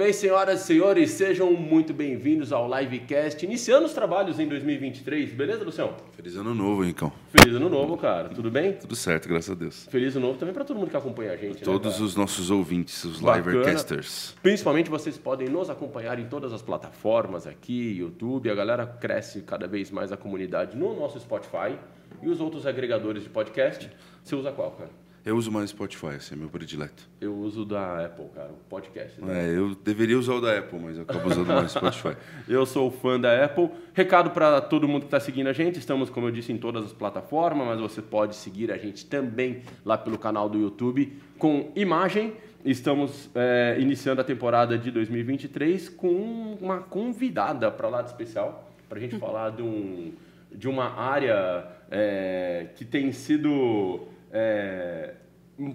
bem, senhoras e senhores? Sejam muito bem-vindos ao Livecast, iniciando os trabalhos em 2023. Beleza, Lucião? Feliz ano novo, Rincão. Feliz ano novo, cara. Tudo bem? Tudo certo, graças a Deus. Feliz ano novo também para todo mundo que acompanha a gente. né, Todos os nossos ouvintes, os Bacana. Livercasters. Principalmente vocês podem nos acompanhar em todas as plataformas aqui, YouTube. A galera cresce cada vez mais a comunidade no nosso Spotify e os outros agregadores de podcast. Você usa qual, cara? Eu uso mais Spotify, esse é meu predileto. Eu uso da Apple, cara, o podcast. né? É, eu deveria usar o da Apple, mas eu acabo usando mais Spotify. Eu sou fã da Apple. Recado para todo mundo que está seguindo a gente. Estamos, como eu disse, em todas as plataformas, mas você pode seguir a gente também lá pelo canal do YouTube com imagem. Estamos é, iniciando a temporada de 2023 com uma convidada para lá de especial para a gente falar de, um, de uma área é, que tem sido é,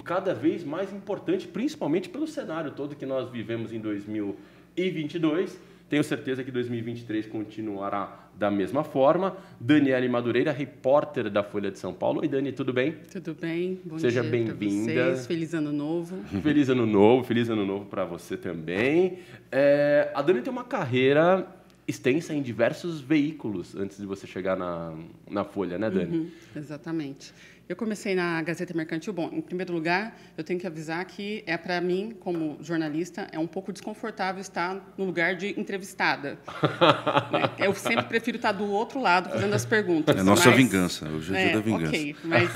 cada vez mais importante, principalmente pelo cenário todo que nós vivemos em 2022. Tenho certeza que 2023 continuará da mesma forma. Daniele Madureira, repórter da Folha de São Paulo. Oi, Dani, tudo bem? Tudo bem? Bom Seja bem-vinda. Feliz ano novo. Feliz ano novo, feliz ano novo para você também. É, a Dani tem uma carreira extensa em diversos veículos antes de você chegar na, na Folha, né, Dani? Uhum, exatamente. Eu comecei na Gazeta Mercantil. Bom, em primeiro lugar, eu tenho que avisar que é para mim, como jornalista, é um pouco desconfortável estar no lugar de entrevistada. Eu sempre prefiro estar do outro lado fazendo as perguntas. É a nossa mas- vingança, hoje é dia da vingança. Ok, mas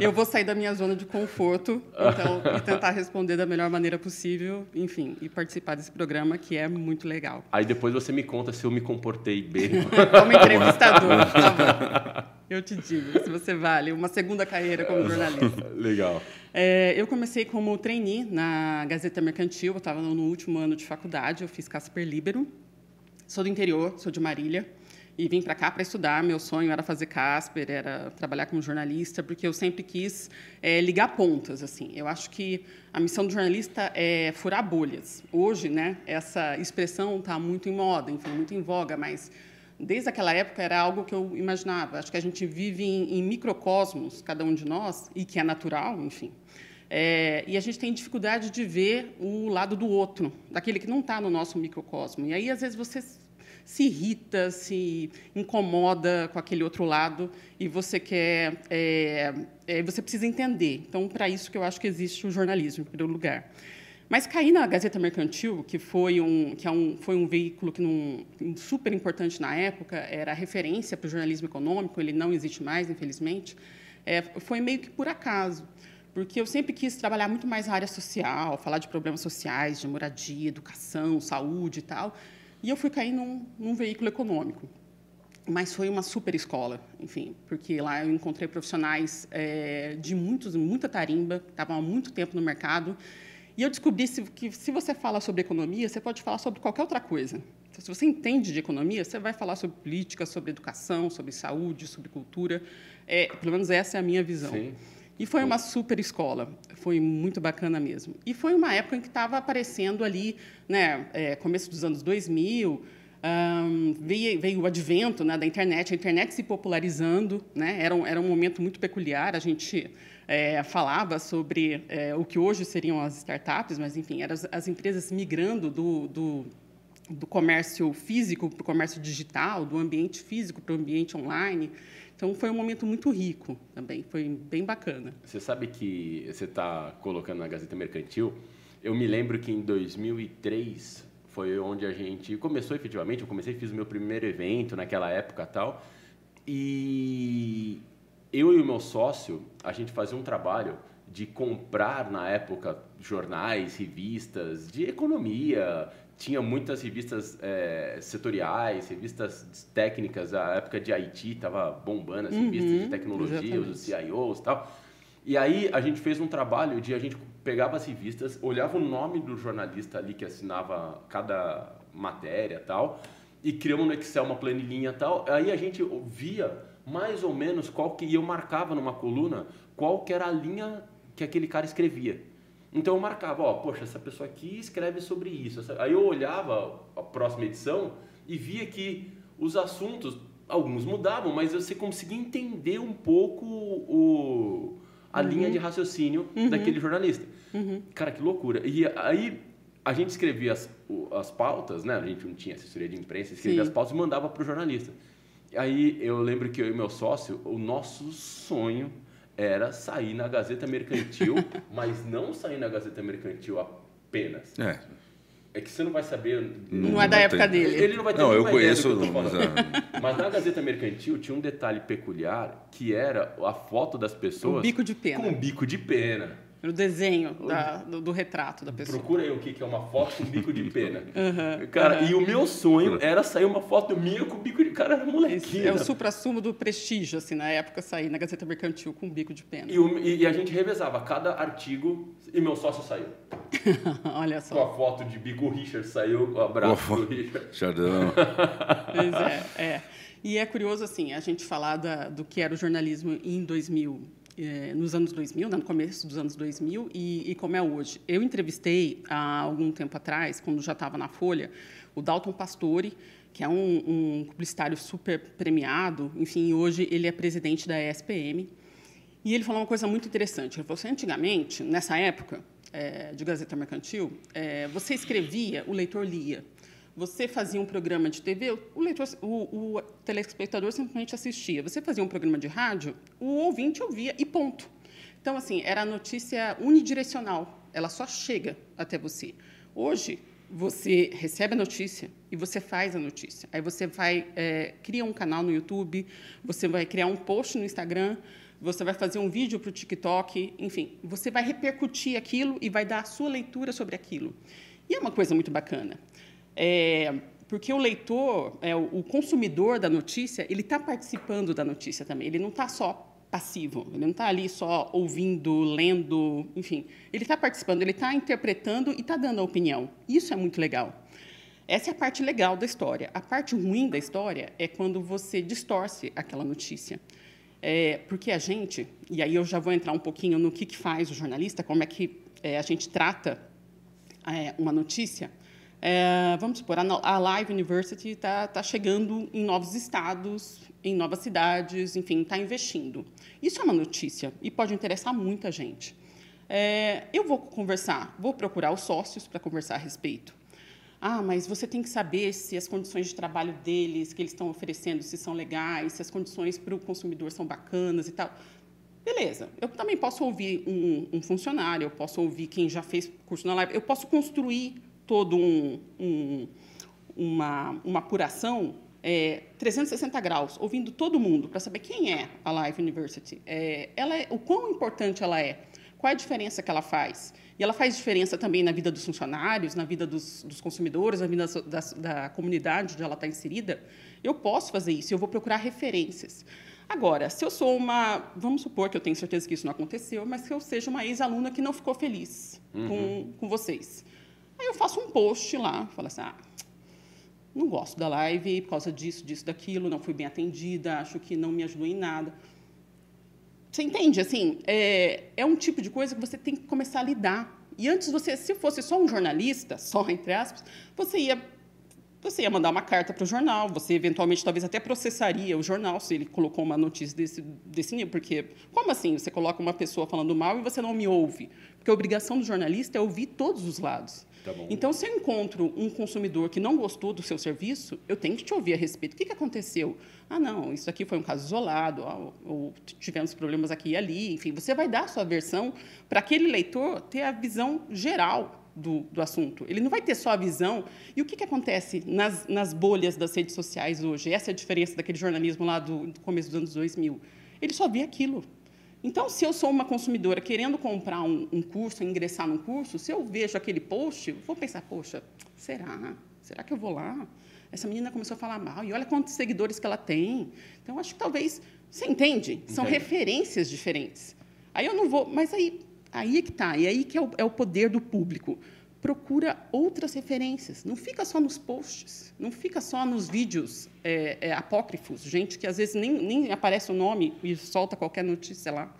eu vou sair da minha zona de conforto então, e tentar responder da melhor maneira possível, enfim, e participar desse programa que é muito legal. Aí depois você me conta se eu me comportei bem. Como entrevistador, tá bom. Eu te digo, se você vale uma segunda carreira como jornalista. Legal. É, eu comecei como trainee na Gazeta Mercantil, eu estava no último ano de faculdade, eu fiz Casper Libero. Sou do interior, sou de Marília, e vim para cá para estudar. Meu sonho era fazer Casper, era trabalhar como jornalista, porque eu sempre quis é, ligar pontas. Assim, eu acho que a missão do jornalista é furar bolhas. Hoje, né, essa expressão está muito em moda, enfim, muito em voga, mas desde aquela época era algo que eu imaginava. Acho que a gente vive em, em microcosmos, cada um de nós, e que é natural, enfim. É, e a gente tem dificuldade de ver o lado do outro, daquele que não está no nosso microcosmo. E aí, às vezes, você se irrita, se incomoda com aquele outro lado e você quer, é, é, você precisa entender. Então, para isso que eu acho que existe o jornalismo, em primeiro lugar. Mas cair na Gazeta Mercantil, que foi um, que é um, foi um veículo que não, super importante na época, era referência para o jornalismo econômico, ele não existe mais, infelizmente, é, foi meio que por acaso. Porque eu sempre quis trabalhar muito mais na área social, falar de problemas sociais, de moradia, educação, saúde e tal. E eu fui cair num, num veículo econômico. Mas foi uma super escola, enfim, porque lá eu encontrei profissionais é, de muitos, muita tarimba, que estavam há muito tempo no mercado. E eu descobri que se você fala sobre economia, você pode falar sobre qualquer outra coisa. Então, se você entende de economia, você vai falar sobre política, sobre educação, sobre saúde, sobre cultura. É, pelo menos essa é a minha visão. Sim. E foi uma super escola, foi muito bacana mesmo. E foi uma época em que estava aparecendo ali, né, é, começo dos anos 2000, ahn, veio, veio o advento né, da internet, a internet se popularizando, né, era, um, era um momento muito peculiar, a gente é, falava sobre é, o que hoje seriam as startups, mas, enfim, eram as, as empresas migrando do, do, do comércio físico para o comércio digital, do ambiente físico para o ambiente online. Então, foi um momento muito rico também, foi bem bacana. Você sabe que você está colocando na Gazeta Mercantil. Eu me lembro que em 2003 foi onde a gente começou efetivamente. Eu comecei, fiz o meu primeiro evento naquela época tal. E eu e o meu sócio, a gente fazia um trabalho de comprar na época jornais, revistas de economia. Tinha muitas revistas eh, setoriais, revistas técnicas. A época de Haiti estava bombando as revistas de tecnologia, os CIOs e tal. E aí a gente fez um trabalho de a gente pegava as revistas, olhava o nome do jornalista ali que assinava cada matéria e tal, e criamos no Excel uma planilhinha e tal. Aí a gente via mais ou menos qual que e eu marcava numa coluna qual que era a linha que aquele cara escrevia. Então eu marcava, ó, poxa, essa pessoa aqui escreve sobre isso. Aí eu olhava a próxima edição e via que os assuntos, alguns mudavam, mas você conseguia entender um pouco o, a linha de raciocínio daquele jornalista. Cara, que loucura. E aí a gente escrevia as, as pautas, né? A gente não tinha assessoria de imprensa, escrevia Sim. as pautas e mandava para o jornalista. Aí eu lembro que eu e meu sócio, o nosso sonho era sair na Gazeta Mercantil, mas não sair na Gazeta Mercantil apenas. É. É que você não vai saber. Não, não é da época dele. Ele não vai ter Não, eu conheço. Eu mas, mas na Gazeta Mercantil tinha um detalhe peculiar que era a foto das pessoas. O bico de pena. Com bico de pena. No desenho da, do, do, retrato da pessoa. Procura aí o que, que é uma foto com bico de pena. Uhum, cara, uhum. e o meu sonho era sair uma foto minha com bico de... Cara, era molequinho. É o supra-sumo do prestígio, assim, na época sair na Gazeta Mercantil com bico de pena. E, o, e, a gente revezava cada artigo e meu sócio saiu. Olha só. Com a foto de bico Richard saiu, o abraço do Richard. Xardão. pois é, é. E é curioso, assim, a gente falar da, do que era o jornalismo em 2000 é, nos anos 2000, né, no começo dos anos 2000, e, e, como é hoje. Eu entrevistei há algum tempo atrás, quando já estava na Folha, o Dalton Pastore, que é um, um, publicitário super premiado, enfim, hoje ele é presidente da ESPM. E ele falou uma coisa muito interessante. Ele falou assim, antigamente, nessa época é, de Gazeta Mercantil, é, você escrevia, o leitor lia. Você fazia um programa de TV, o, leitor, o, o telespectador simplesmente assistia. Você fazia um programa de rádio, o ouvinte ouvia e ponto. Então, assim, era a notícia unidirecional. Ela só chega até você. Hoje, você recebe a notícia e você faz a notícia. Aí você vai é, cria um canal no YouTube, você vai criar um post no Instagram, você vai fazer um vídeo para o TikTok, enfim, você vai repercutir aquilo e vai dar a sua leitura sobre aquilo. E é uma coisa muito bacana. É, porque o leitor, é, o consumidor da notícia, ele está participando da notícia também. Ele não está só passivo, ele não está ali só ouvindo, lendo, enfim. Ele está participando, ele está interpretando e está dando a opinião. Isso é muito legal. Essa é a parte legal da história. A parte ruim da história é quando você distorce aquela notícia. É, porque a gente, e aí eu já vou entrar um pouquinho no que, que faz o jornalista, como é que é, a gente trata é, uma notícia. É, vamos supor, a Live University está tá chegando em novos estados, em novas cidades, enfim, está investindo. Isso é uma notícia e pode interessar muita gente. É, eu vou conversar, vou procurar os sócios para conversar a respeito. Ah, mas você tem que saber se as condições de trabalho deles, que eles estão oferecendo, se são legais, se as condições para o consumidor são bacanas e tal. Beleza, eu também posso ouvir um, um funcionário, eu posso ouvir quem já fez curso na live, eu posso construir todo um, um, uma, uma apuração é, 360 graus, ouvindo todo mundo para saber quem é a Live University, é, ela é, o quão importante ela é, qual é a diferença que ela faz. E ela faz diferença também na vida dos funcionários, na vida dos, dos consumidores, na vida da, da, comunidade onde ela está inserida. Eu posso fazer isso, eu vou procurar referências. Agora, se eu sou uma. Vamos supor que eu tenho certeza que isso não aconteceu, mas que eu seja uma ex-aluna que não ficou feliz uhum. com, com vocês. Aí eu faço um post lá, falo assim, ah, não gosto da live por causa disso, disso, daquilo, não fui bem atendida, acho que não me ajudou em nada. Você entende? Assim, é, é um tipo de coisa que você tem que começar a lidar. E antes você, se fosse só um jornalista, só entre aspas, você ia você ia mandar uma carta para o jornal, você eventualmente talvez até processaria o jornal se ele colocou uma notícia desse, desse nível. Porque, como assim você coloca uma pessoa falando mal e você não me ouve? Porque a obrigação do jornalista é ouvir todos os lados. Tá então, se eu encontro um consumidor que não gostou do seu serviço, eu tenho que te ouvir a respeito. O que, que aconteceu? Ah, não, isso aqui foi um caso isolado, ou, ou tivemos problemas aqui e ali. Enfim, você vai dar a sua versão para aquele leitor ter a visão geral do, do, assunto. Ele não vai ter só a visão. E o que, que acontece nas, nas bolhas das redes sociais hoje? Essa é a diferença daquele jornalismo lá do, do começo dos anos 2000. Ele só vê aquilo. Então, se eu sou uma consumidora querendo comprar um, um curso, ingressar num curso, se eu vejo aquele post, vou pensar, poxa, será? Será que eu vou lá? Essa menina começou a falar mal, e olha quantos seguidores que ela tem. Então, acho que talvez, você entende? São referências diferentes. Aí eu não vou, mas aí, aí é que está, e aí que é o, é o poder do público procura outras referências. Não fica só nos posts, não fica só nos vídeos é, é, apócrifos, gente que às vezes nem, nem aparece o nome e solta qualquer notícia lá.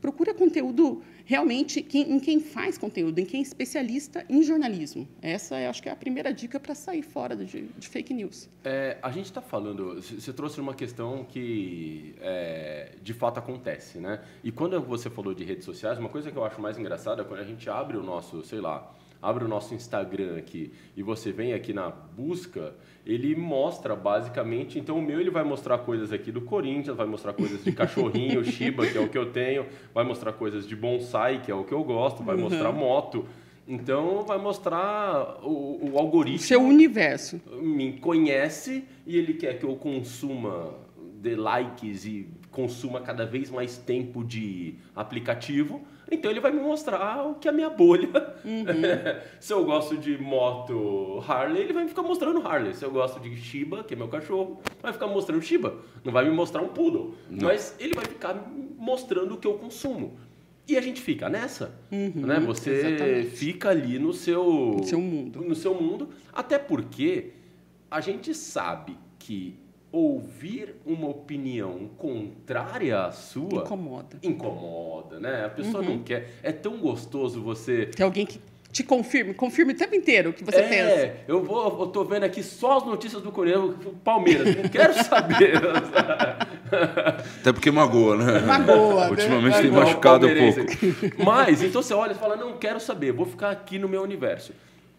Procura conteúdo realmente quem, em quem faz conteúdo, em quem é especialista em jornalismo. Essa, acho que é a primeira dica para sair fora de, de fake news. É, a gente está falando, você trouxe uma questão que é, de fato acontece, né? E quando você falou de redes sociais, uma coisa que eu acho mais engraçada é quando a gente abre o nosso, sei lá, abre o nosso Instagram aqui e você vem aqui na busca, ele mostra basicamente. Então, o meu ele vai mostrar coisas aqui do Corinthians, vai mostrar coisas de cachorrinho, Shiba, que é o que eu tenho, vai mostrar coisas de bonsai, que é o que eu gosto, vai mostrar moto. Então, vai mostrar o, o algoritmo. Seu universo. Me conhece e ele quer que eu consuma de likes e consuma cada vez mais tempo de aplicativo. Então ele vai me mostrar o que é a minha bolha. Uhum. Se eu gosto de moto Harley, ele vai ficar mostrando Harley. Se eu gosto de Shiba, que é meu cachorro, vai ficar mostrando Shiba. Não vai me mostrar um poodle. Não. Mas ele vai ficar mostrando o que eu consumo. E a gente fica nessa, uhum, né? Você exatamente. fica ali no seu, no seu mundo. No seu mundo, até porque a gente sabe que ouvir uma opinião contrária à sua incomoda. Incomoda, né? A pessoa uhum. não quer. É tão gostoso você ter alguém que te confirme, confirme o tempo inteiro o que você é, pensa. É, eu vou, eu tô vendo aqui só as notícias do Coreano, Palmeiras, não quero saber. Até porque magoa, né? Magoa. Né? Ultimamente né? tem machucado um pouco. Mas, então você olha e fala, não quero saber, vou ficar aqui no meu universo.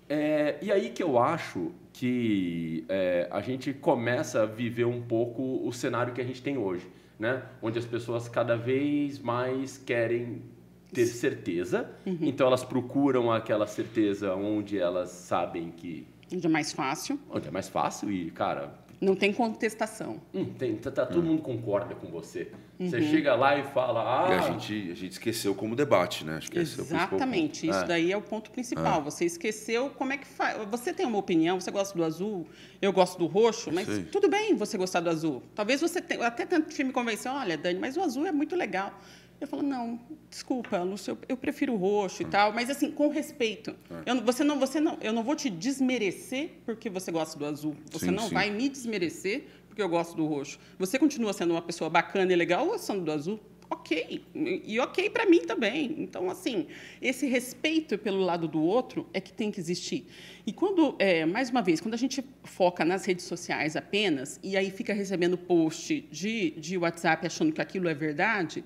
É, e aí que eu acho que é, a gente começa a viver um pouco o cenário que a gente tem hoje, né? Onde as pessoas cada vez mais querem ter certeza, uhum. então elas procuram aquela certeza onde elas sabem que onde é mais fácil, onde é mais fácil e cara não tem contestação. Hum, tem, tá, tá todo hum. mundo concorda com você. Uhum. Você chega lá e fala. Ah, e a gente, a gente esqueceu como debate, né? Acho que Exatamente. Isso é. daí é o ponto principal. É. Você esqueceu como é que faz. Você tem uma opinião, você gosta do azul, eu gosto do roxo, mas Sei. tudo bem você gostar do azul. Talvez você tenha. Até tente me convencer, olha, Dani, mas o azul é muito legal. Eu falo, não, desculpa, Lúcio, eu prefiro o roxo e ah. tal, mas assim, com respeito. É. Eu, você não, você não, eu não vou te desmerecer porque você gosta do azul. Você sim, não sim. vai me desmerecer porque eu gosto do roxo. Você continua sendo uma pessoa bacana e legal gostando do azul. Ok. E ok para mim também. Então, assim, esse respeito pelo lado do outro é que tem que existir. E quando, é, mais uma vez, quando a gente foca nas redes sociais apenas e aí fica recebendo post de, de WhatsApp achando que aquilo é verdade,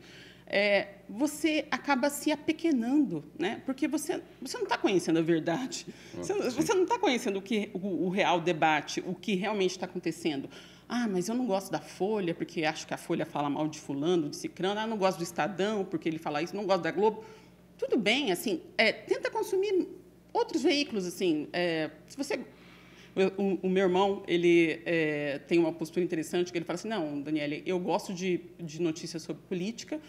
é, você acaba se apequenando, né? porque você, você não está conhecendo a verdade, ah, você, você não está conhecendo o, que, o, o, real debate, o que realmente está acontecendo. Ah, mas eu não gosto da Folha, porque acho que a Folha fala mal de fulano, de cicrano. Ah, não gosto do Estadão, porque ele fala isso. Não gosto da Globo. Tudo bem, assim, é, tenta consumir outros veículos, assim. É, se você o, o, meu irmão ele é, tem uma postura interessante que ele fala assim não Daniele eu gosto de, de notícias sobre política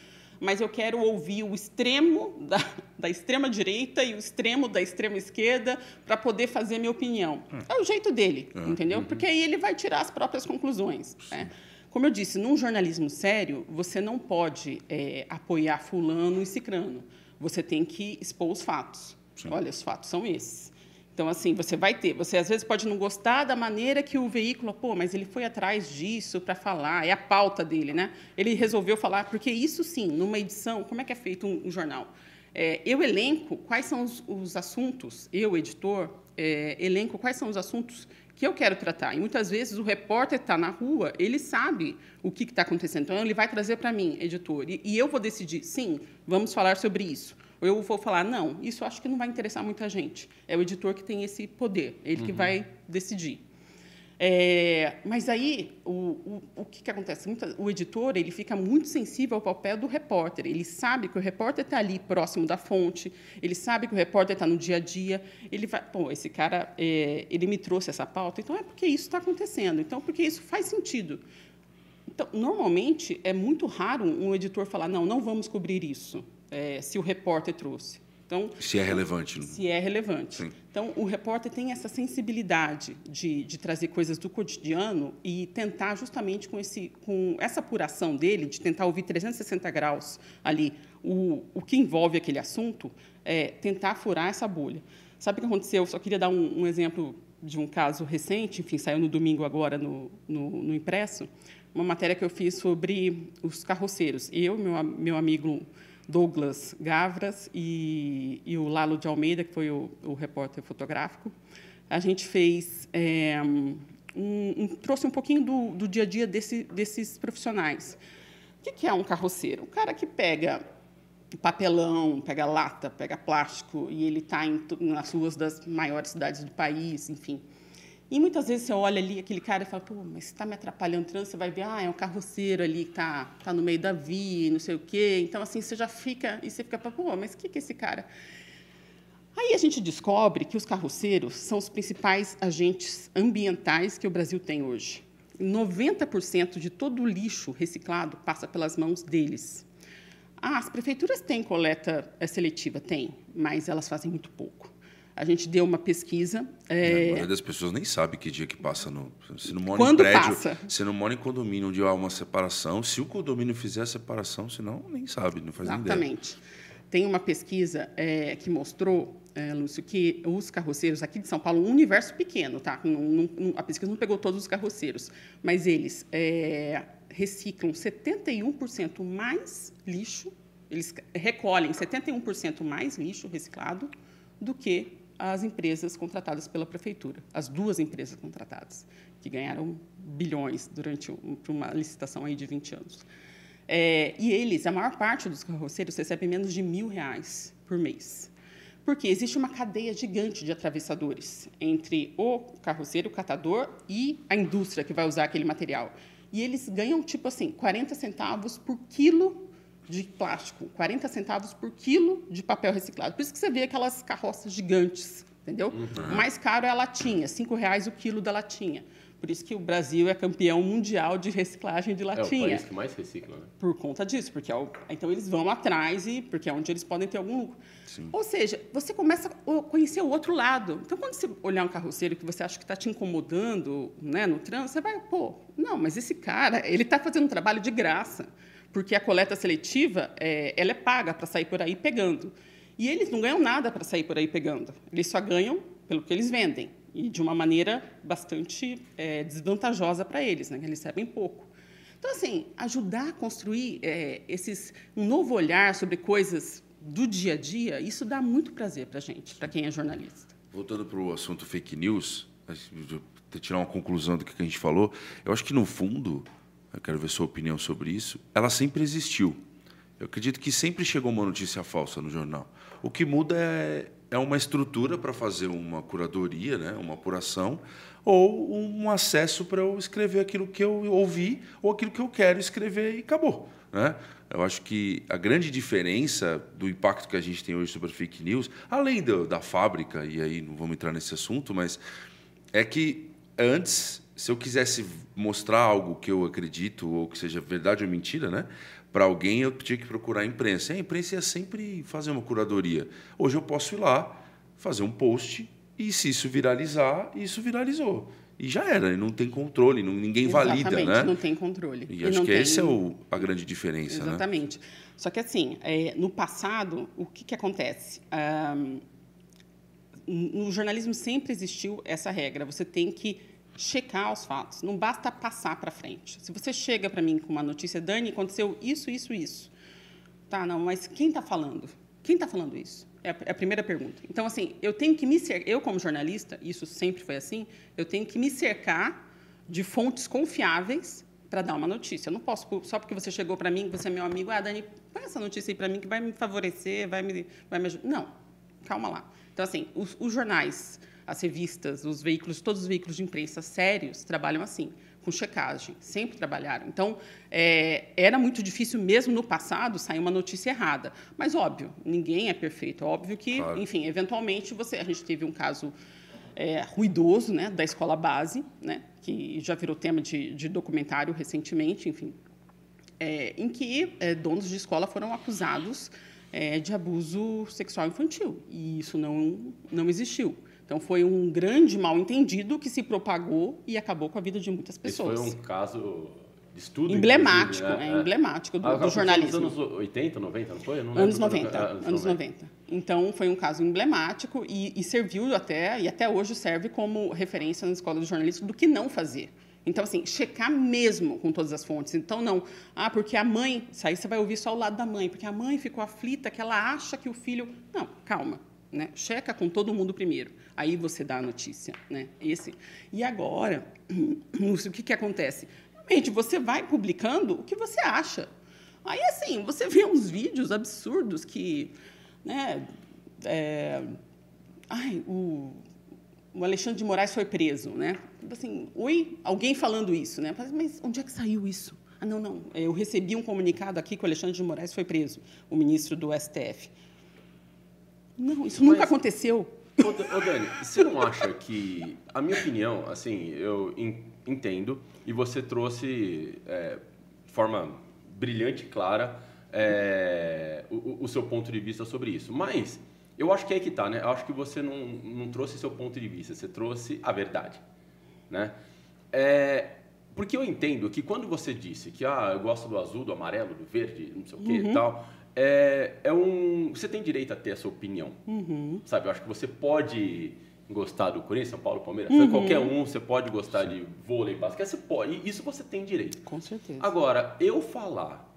mas eu quero ouvir o extremo da, da extrema direita e o extremo da extrema esquerda para poder fazer minha opinião. É o jeito dele, é. entendeu? Uhum. Porque aí ele vai tirar as próprias conclusões. Né? Como eu disse, num jornalismo sério, você não pode é, apoiar fulano e cicrano. Você tem que expor os fatos. Sim. Olha, os fatos são esses. Então, assim, você vai ter. Você às vezes pode não gostar da maneira que o veículo, pô, mas ele foi atrás disso para falar, é a pauta dele, né? Ele resolveu falar, porque isso sim, numa edição, como é que é feito um, um jornal? É, eu elenco quais são os, os assuntos, eu, editor, é, elenco quais são os assuntos que eu quero tratar. E muitas vezes o repórter está na rua, ele sabe o que está acontecendo. Então, ele vai trazer para mim, editor, e, e eu vou decidir, sim, vamos falar sobre isso. Eu vou falar, não, isso acho que não vai interessar muita gente. É o editor que tem esse poder, ele uhum. que vai decidir. É, mas aí, o, o, o que, que acontece? Muita, o editor ele fica muito sensível ao papel do repórter. Ele sabe que o repórter está ali próximo da fonte, ele sabe que o repórter está no dia a dia. Ele vai, pô, esse cara, é, ele me trouxe essa pauta, então é porque isso está acontecendo, então porque isso faz sentido. Então, normalmente, é muito raro um editor falar, não, não vamos cobrir isso é, se o repórter trouxe. Então, se é relevante. Né? Se é relevante. Sim. Então, o repórter tem essa sensibilidade de, de trazer coisas do cotidiano e tentar, justamente com, esse, com essa apuração dele, de tentar ouvir 360 graus ali o, o que envolve aquele assunto, é, tentar furar essa bolha. Sabe o que aconteceu? Eu só queria dar um, um exemplo de um caso recente, enfim, saiu no domingo agora no, no, no impresso, uma matéria que eu fiz sobre os carroceiros. Eu, meu, meu amigo Douglas Gavras e, e o Lalo de Almeida, que foi o, o repórter fotográfico. A gente fez é, um, um, trouxe um pouquinho do, do dia a dia desse, desses profissionais. O que, que é um carroceiro? Um cara que pega papelão, pega lata, pega plástico, e ele está nas ruas das maiores cidades do país, enfim. E muitas vezes você olha ali aquele cara e fala, pô, mas está me atrapalhando trânsito, você vai ver, ah, é um carroceiro ali que está tá no meio da via, não sei o quê. Então, assim, você já fica, e você fica, pô, mas o que, que é esse cara? Aí a gente descobre que os carroceiros são os principais agentes ambientais que o Brasil tem hoje. 90% de todo o lixo reciclado passa pelas mãos deles. Ah, as prefeituras têm coleta eh, seletiva? Tem, mas elas fazem muito pouco. A gente deu uma pesquisa. É... A maioria das pessoas nem sabe que dia que passa no. Se não mora Quando em prédio, passa? se não mora em condomínio onde há uma separação, se o condomínio fizer a separação, senão nem sabe, não faz nem ideia. Exatamente. Tem uma pesquisa é, que mostrou, é, Lúcio, que os carroceiros aqui de São Paulo, um universo pequeno, tá? Não, não, a pesquisa não pegou todos os carroceiros, mas eles é, reciclam 71% mais lixo, eles recolhem 71% mais lixo reciclado do que as empresas contratadas pela prefeitura, as duas empresas contratadas, que ganharam bilhões durante uma licitação aí de 20 anos. É, e eles, a maior parte dos carroceiros, recebem menos de mil reais por mês. Porque existe uma cadeia gigante de atravessadores entre o carroceiro, o catador e a indústria que vai usar aquele material. E eles ganham, tipo assim, 40 centavos por quilo de plástico, 40 centavos por quilo de papel reciclado. Por isso que você vê aquelas carroças gigantes, entendeu? Uhum. O mais caro é a latinha, R$ reais o quilo da latinha. Por isso que o Brasil é campeão mundial de reciclagem de latinha. É o país que mais recicla, né? Por conta disso, porque é o, então eles vão atrás e porque é onde eles podem ter algum lucro. Sim. Ou seja, você começa a conhecer o outro lado. Então, quando você olhar um carroceiro que você acha que está te incomodando, né, no trânsito, você vai, pô, não, mas esse cara, ele está fazendo um trabalho de graça, porque a coleta seletiva, é, ela é paga para sair por aí pegando. E eles não ganham nada para sair por aí pegando. Eles só ganham pelo que eles vendem e de uma maneira bastante é, desvantajosa para eles, né? eles recebem pouco. Então, assim, ajudar a construir é, esses, um novo olhar sobre coisas do dia a dia, isso dá muito prazer para gente, para quem é jornalista. Voltando para o assunto fake news, tirar uma conclusão do que a gente falou, eu acho que, no fundo, eu quero ver sua opinião sobre isso, ela sempre existiu. Eu acredito que sempre chegou uma notícia falsa no jornal. O que muda é, é uma estrutura para fazer uma curadoria, né, uma apuração, ou um acesso para eu escrever aquilo que eu ouvi ou aquilo que eu quero escrever e acabou. Né? Eu acho que a grande diferença do impacto que a gente tem hoje sobre fake news, além do, da fábrica, e aí não vamos entrar nesse assunto, mas é que antes, se eu quisesse mostrar algo que eu acredito, ou que seja verdade ou mentira, né? para alguém, eu tinha que procurar a imprensa. E a imprensa ia sempre fazer uma curadoria. Hoje eu posso ir lá, fazer um post, e se isso viralizar, isso viralizou. E já era, não tem controle, não, ninguém Exatamente, valida, né? não tem controle. E, e acho que tem... essa é o, a grande diferença, né? Exatamente. Né? Só que, assim, é, no passado, o que, que acontece? Um, no jornalismo sempre existiu essa regra. Você tem que checar os fatos. Não basta passar para frente. Se você chega para mim com uma notícia, Dani, aconteceu isso, isso, isso. Tá, não, mas quem está falando? Quem está falando isso? É, é a primeira pergunta. Então, assim, eu tenho que me cercar, eu como jornalista, isso sempre foi assim, eu tenho que me cercar de fontes confiáveis para dar uma notícia. Eu não posso, só porque você chegou para mim, você é meu amigo, ah, Dani, põe essa notícia aí para mim que vai me favorecer, vai me, vai me ajudar. Não, calma lá. Então, assim, os, os jornais as revistas, os veículos, todos os veículos de imprensa sérios trabalham assim, com checagem, sempre trabalharam. Então, é, era muito difícil mesmo no passado sair uma notícia errada. Mas, óbvio, ninguém é perfeito. Óbvio que, claro. enfim, eventualmente, você, a gente teve um caso é, ruidoso né, da escola base, né, que já virou tema de, de documentário recentemente, enfim, é, em que é, donos de escola foram acusados é, de abuso sexual infantil. E isso não, não existiu. Então foi um grande mal-entendido que se propagou e acabou com a vida de muitas pessoas. Esse foi um caso de estudo emblemático, né? é, emblemático do, ah, do jornalismo. Nos anos 80, 90, não foi? Não anos 90, anos, anos 90. 90. Então foi um caso emblemático e, e, serviu até e até hoje serve como referência na escola de jornalismo do que não fazer. Então, assim, checar mesmo com todas as fontes. Então, não, ah, porque a mãe, isso aí você vai ouvir só o lado da mãe, porque a mãe ficou aflita, que ela acha que o filho. Não, calma. Né? Checa com todo mundo primeiro. Aí você dá a notícia. Né? Esse. E agora, o que, que acontece? Realmente, você vai publicando o que você acha. Aí, assim, você vê uns vídeos absurdos que, né, é, ai, o, o Alexandre de Moraes foi preso, né? Tipo assim, oi, alguém falando isso, né? Mas onde é que saiu isso? Ah, não, não, eu recebi um comunicado aqui que o Alexandre de Moraes foi preso, o ministro do STF. Não, isso nunca aconteceu. Ô, ô, Dani, você não acha que, a minha opinião, assim, eu entendo, e você trouxe é, de forma brilhante e clara é, o, o, seu ponto de vista sobre isso. Mas eu acho que é que tá, né? Eu acho que você não, não trouxe seu ponto de vista, você trouxe a verdade, né? É, porque eu entendo que quando você disse que ah, eu gosto do azul, do amarelo, do verde, não sei o que uhum. e tal, é, é um. Você tem direito a ter a sua opinião. Uhum. Sabe? Eu acho que você pode gostar do Corinthians, São Paulo, Palmeiras, uhum. qualquer um, você pode gostar de vôlei, basquete, você pode. Isso você tem direito. Com certeza. Agora, eu falar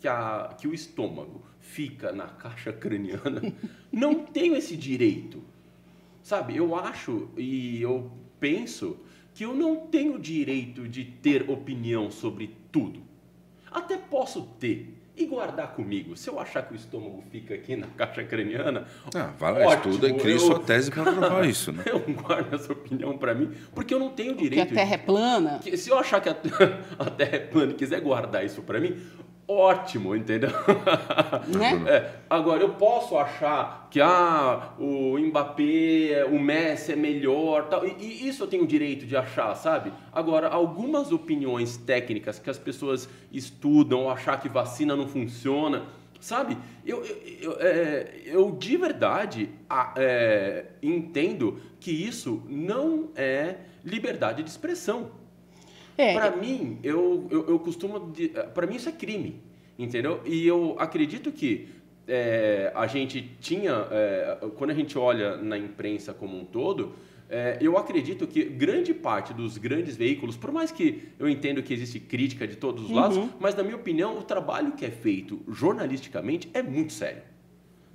que, a, que o estômago fica na caixa craniana, não tenho esse direito. Sabe? Eu acho e eu penso que eu não tenho direito de ter opinião sobre tudo. Até posso ter, e guardar comigo. Se eu achar que o estômago fica aqui na caixa craniana. Ah, vai lá, estuda e cria sua tese para provar isso, né? Eu guardo essa opinião para mim, porque eu não tenho direito. Que a Terra é plana. se eu achar que a, a Terra é plana e quiser guardar isso para mim, ótimo, entendeu? Né? É, agora, eu posso achar que ah, o Mbappé, o Messi é melhor, tal, e, e, isso eu tenho direito de achar, sabe? Agora, algumas opiniões técnicas que as pessoas estudam, achar que vacina não funciona, sabe? Eu, eu, eu, é, eu de verdade é, entendo que isso não é liberdade de expressão. É, para mim, eu, eu, eu costumo. Para mim, isso é crime, entendeu? E eu acredito que é, a gente tinha. É, quando a gente olha na imprensa como um todo. É, eu acredito que grande parte dos grandes veículos, por mais que eu entendo que existe crítica de todos os lados, uhum. mas na minha opinião o trabalho que é feito jornalisticamente é muito sério.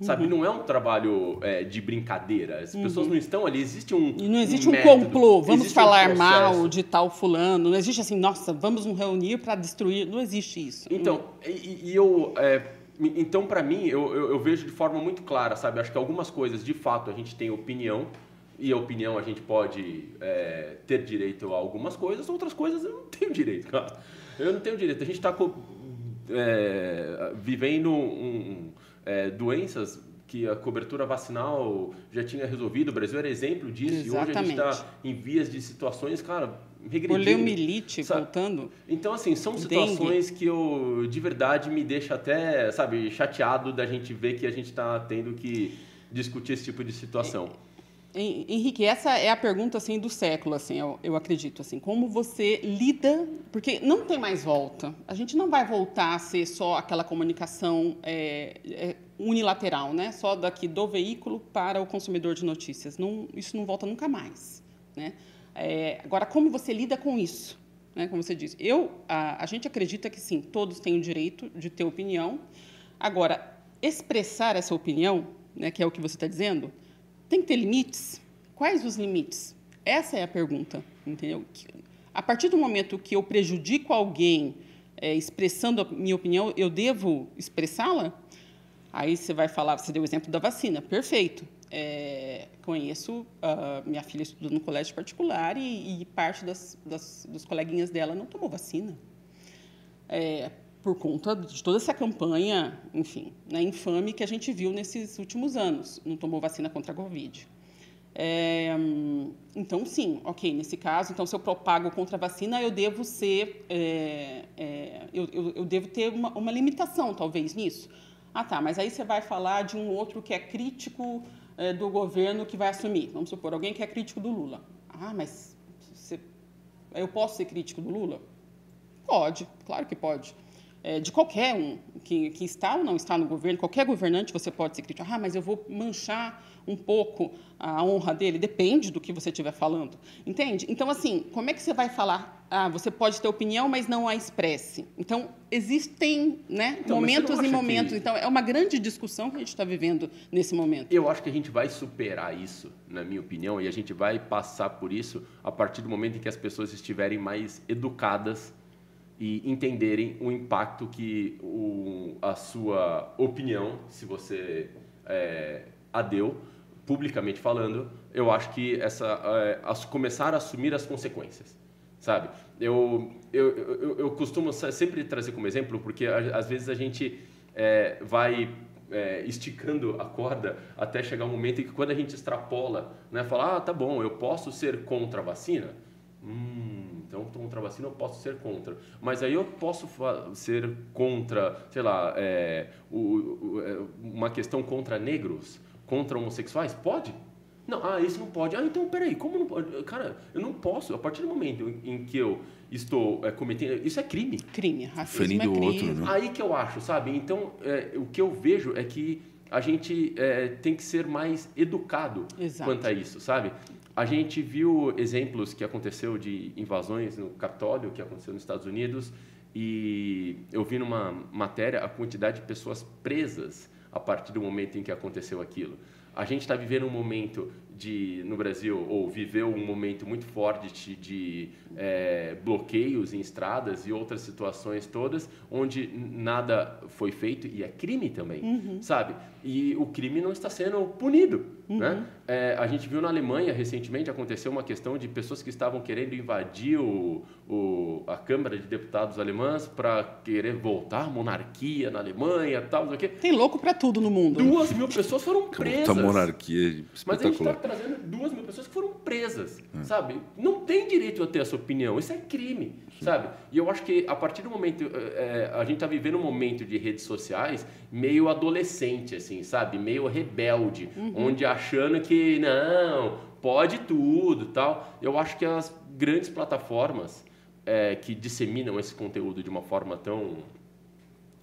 Sabe, uhum. não é um trabalho é, de brincadeira. As uhum. pessoas não estão ali. Existe um. E não existe um, um complô, vamos falar um mal de tal fulano. Não existe assim, nossa, vamos nos reunir para destruir. Não existe isso. Então, e, e eu. É, então, para mim, eu, eu, eu, vejo de forma muito clara, sabe? Acho que algumas coisas, de fato, a gente tem opinião. E a opinião a gente pode é, ter direito a algumas coisas, outras coisas eu não tenho direito, cara. Eu não tenho direito. A gente está é, vivendo um é, doenças que a cobertura vacinal já tinha resolvido. O Brasil era exemplo disso Exatamente. e hoje a gente está em vias de situações, cara, regredindo. Poliomielite voltando. Então, assim, são situações Dengue. que eu, de verdade, me deixa até, sabe, chateado da gente ver que a gente está tendo que discutir esse tipo de situação. Henrique, essa é a pergunta assim do século, assim, eu, eu, acredito, assim, como você lida, porque não tem mais volta. A gente não vai voltar a ser só aquela comunicação é, é, unilateral, né? Só daqui do veículo para o consumidor de notícias. Não, isso não volta nunca mais, né? É, agora, como você lida com isso? Né? Como você disse, eu, a, a gente acredita que sim, todos têm o direito de ter opinião. Agora, expressar essa opinião, né, que é o que você está dizendo tem que ter limites? Quais os limites? Essa é a pergunta, entendeu? A partir do momento que eu prejudico alguém é, expressando a minha opinião, eu devo expressá-la? Aí você vai falar, você deu o exemplo da vacina, perfeito. É, conheço, uh, minha filha estuda no colégio particular e, e parte das, das, dos coleguinhas dela não tomou vacina. É, por conta de toda essa campanha, enfim, né, infame que a gente viu nesses últimos anos. Não tomou vacina contra a Covid. É, então, sim, ok, nesse caso, então, se eu propago contra a vacina, eu devo ser, é, é, eu, eu, eu, devo ter uma, uma, limitação, talvez, nisso. Ah, tá, mas aí você vai falar de um outro que é crítico é, do governo que vai assumir. Vamos supor, alguém que é crítico do Lula. Ah, mas você, eu posso ser crítico do Lula? Pode, claro que pode é, de qualquer um que, que, está ou não está no governo, qualquer governante você pode ser crítico. Ah, mas eu vou manchar um pouco a honra dele. Depende do que você estiver falando. Entende? Então, assim, como é que você vai falar? Ah, você pode ter opinião, mas não a expresse. Então, existem né, então, momentos e momentos. Que... Então, é uma grande discussão que a gente está vivendo nesse momento. Eu acho que a gente vai superar isso, na minha opinião, e a gente vai passar por isso a partir do momento em que as pessoas estiverem mais educadas e entenderem o impacto que o, a sua opinião, se você é, a deu, publicamente falando, eu acho que essa é, a, começar a assumir as consequências, sabe? Eu, eu, eu, eu costumo sempre trazer como exemplo, porque às vezes a gente é, vai é, esticando a corda até chegar um momento em que quando a gente extrapola, né, fala, ah, tá bom, eu posso ser contra a vacina? Hum, então contra a vacina eu posso ser contra. Mas aí eu posso ser contra, sei lá, é, o, o, é, uma questão contra negros, contra homossexuais? Pode? Não, ah, isso não pode. Ah, então peraí, como não pode? Cara, eu não posso, a partir do momento em que eu estou é, cometendo. Isso é crime. Crime, racismo. Ferindo é o crime. outro, né? Aí que eu acho, sabe? Então, é, o que eu vejo é que a gente é, tem que ser mais educado Exato. quanto a isso, sabe? A gente viu exemplos que aconteceu de invasões no Capitólio, que aconteceu nos Estados Unidos, e eu vi numa matéria a quantidade de pessoas presas a partir do momento em que aconteceu aquilo. A gente está vivendo um momento de, no Brasil, ou viveu um momento muito forte de, de é, bloqueios em estradas e outras situações todas, onde nada foi feito e é crime também, Uhum. sabe? E o crime não está sendo punido, Uhum. né? É, a gente viu na Alemanha recentemente aconteceu uma questão de pessoas que estavam querendo invadir o, o, a Câmara de Deputados alemãs para querer voltar à monarquia na Alemanha, tal, não sei o quê. Tem louco pra tudo no mundo. Duas mil pessoas foram presas. Puta monarquia Mas a gente está trazendo duas mil pessoas que foram presas, sabe? Não tem direito a ter essa opinião, isso é crime, sabe? E eu acho que a partir do momento, é, a gente está vivendo um momento de redes sociais meio adolescente, assim, sabe? Meio rebelde, onde achando que não, pode tudo, tal. Eu acho que as grandes plataformas é, que disseminam esse conteúdo de uma forma tão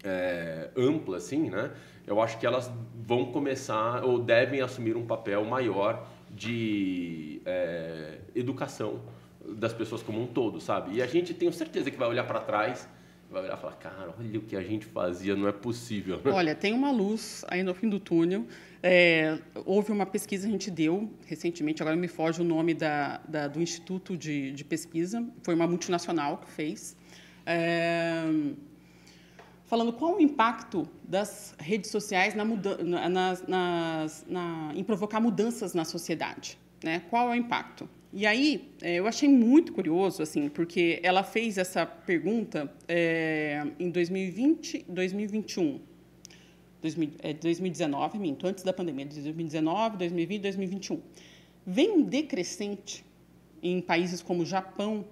é, ampla assim, né? Eu acho que elas vão começar ou devem assumir um papel maior de é, educação das pessoas como um todo, sabe? E a gente tenho certeza que vai olhar para trás, vai olhar e falar, cara, olha o que a gente fazia, não é possível. Olha, tem uma luz aí no fim do túnel. É, houve uma pesquisa que a gente deu recentemente, agora me foge o nome da, da- do Instituto de, de Pesquisa, foi uma multinacional que fez, é, falando qual o impacto das redes sociais na na- na- em provocar mudanças na sociedade. Né? Qual é o impacto? E aí, é, eu achei muito curioso, assim, porque ela fez essa pergunta é, em 2020 2021. 2000, é, 2019, minto, antes da pandemia, de 2019, 2020, 2021. Vem um decrescente em países como Japão,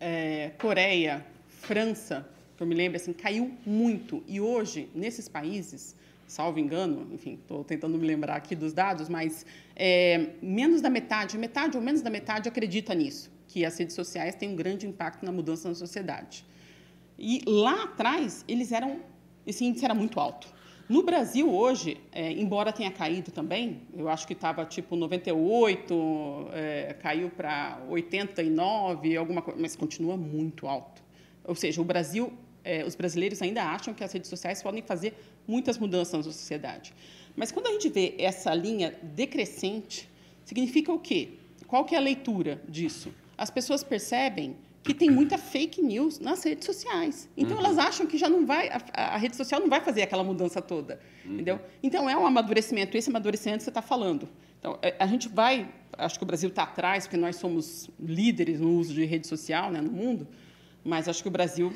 é, Coreia, França, que eu me lembro, assim, caiu muito. E hoje, nesses países, salvo engano, enfim, estou tentando me lembrar aqui dos dados, mas é, menos da metade, metade ou menos da metade acredita nisso, que as redes sociais têm um grande impacto na mudança na sociedade. E lá atrás, eles eram, esse índice era muito alto. No Brasil, hoje, é, embora tenha caído também, eu acho que estava tipo 98, é, caiu para 89, alguma coisa, mas continua muito alto. Ou seja, o Brasil, é, os brasileiros ainda acham que as redes sociais podem fazer muitas mudanças na sociedade. Mas quando a gente vê essa linha decrescente, significa o quê? Qual que é a leitura disso? As pessoas percebem que tem muita fake news nas redes sociais. Então elas acham que já não vai a, a rede social não vai fazer aquela mudança toda, entendeu? Então é um amadurecimento, esse amadurecimento você está falando. Então é, a gente vai, acho que o Brasil está atrás porque nós somos líderes no uso de rede social, né, no mundo, mas acho que o Brasil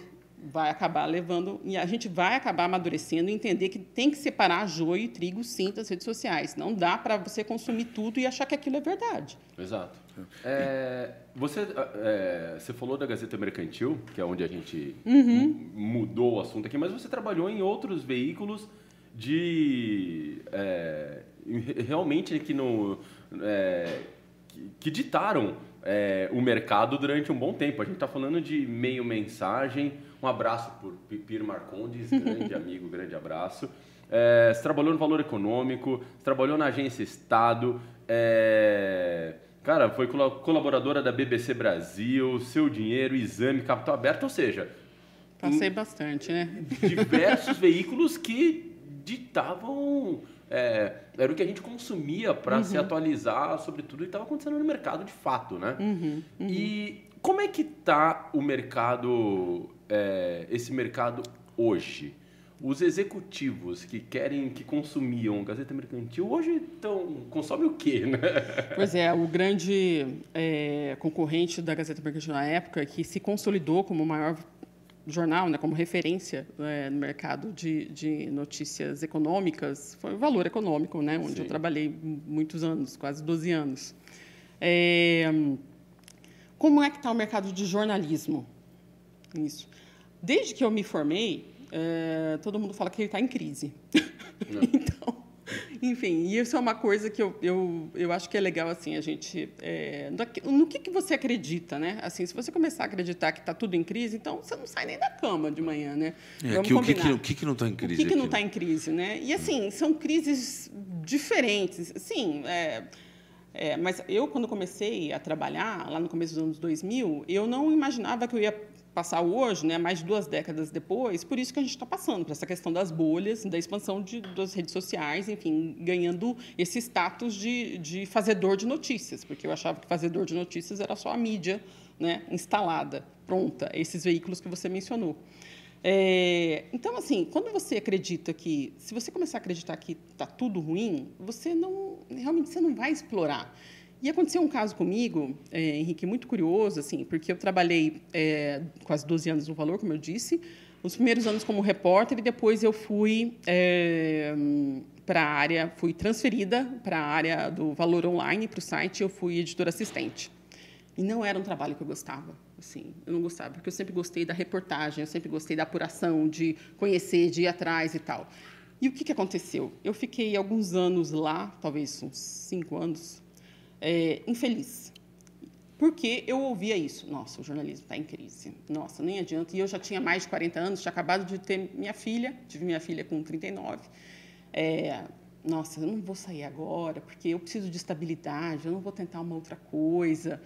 vai acabar levando e a gente vai acabar amadurecendo e entender que tem que separar joio e trigo sim das redes sociais. Não dá para você consumir tudo e achar que aquilo é verdade. Exato. É, você, é, você falou da Gazeta Mercantil, que é onde a gente Uhum. mudou o assunto aqui, mas você trabalhou em outros veículos de é, realmente que no é, que, que ditaram é, o mercado durante um bom tempo. A gente está falando de meio mensagem. Um abraço por Pipir Marcondes, grande amigo, grande abraço. É, você trabalhou no Valor Econômico, você trabalhou na Agência Estado, é, cara, foi colaboradora da BBC Brasil, Seu Dinheiro, Exame, Capital Aberto, ou seja, Passei bastante, né? diversos veículos que ditavam. é, era o que a gente consumia para se atualizar sobre tudo que estava acontecendo no mercado de fato, né? E como é que tá o mercado, é, esse mercado hoje? Os executivos que querem, que consumiam Gazeta Mercantil, hoje estão, consomem o quê, né? Pois é, o grande é, concorrente da Gazeta Mercantil na época, que se consolidou como o maior jornal, né, como referência é, no mercado de, de, notícias econômicas, foi o Valor Econômico, né, onde Sim. eu trabalhei muitos anos, quase 12 anos. É, como é que está o mercado de jornalismo? Isso. Desde que eu me formei, é, todo mundo fala que ele está em crise. então, enfim, isso é uma coisa que eu, eu, eu acho que é legal assim a gente é, no que, que você acredita, né? Assim, se você começar a acreditar que está tudo em crise, então você não sai nem da cama de manhã, né? É, que, o que, que, o que, que não está em crise? O que, que não está em crise, né? E assim são crises diferentes, sim. É, é, mas eu, quando comecei a trabalhar, lá no começo dos anos 2000, eu não imaginava que eu ia passar hoje, né, mais de duas décadas depois, por isso que a gente está passando, por essa questão das bolhas, da expansão de, das redes sociais, enfim, ganhando esse status de, de fazedor de notícias, porque eu achava que fazedor de notícias era só a mídia né, instalada, pronta, esses veículos que você mencionou. É, então, assim, quando você acredita que, se você começar a acreditar que está tudo ruim, você não, realmente você não vai explorar. E aconteceu um caso comigo, é, Henrique, muito curioso, assim, porque eu trabalhei é, quase 12 anos no Valor, como eu disse, os primeiros anos como repórter e depois eu fui é, para a área, fui transferida para a área do Valor Online, para o site, eu fui editora assistente. E não era um trabalho que eu gostava, assim, eu não gostava, porque eu sempre gostei da reportagem, eu sempre gostei da apuração, de conhecer, de ir atrás e tal. E o que, que aconteceu? Eu fiquei alguns anos lá, talvez uns cinco anos, é, infeliz. Porque eu ouvia isso. Nossa, o jornalismo está em crise. Nossa, nem adianta. E eu já tinha mais de 40 anos, tinha acabado de ter minha filha, tive minha filha com 39. É, nossa, eu não vou sair agora, porque eu preciso de estabilidade, eu não vou tentar uma outra coisa.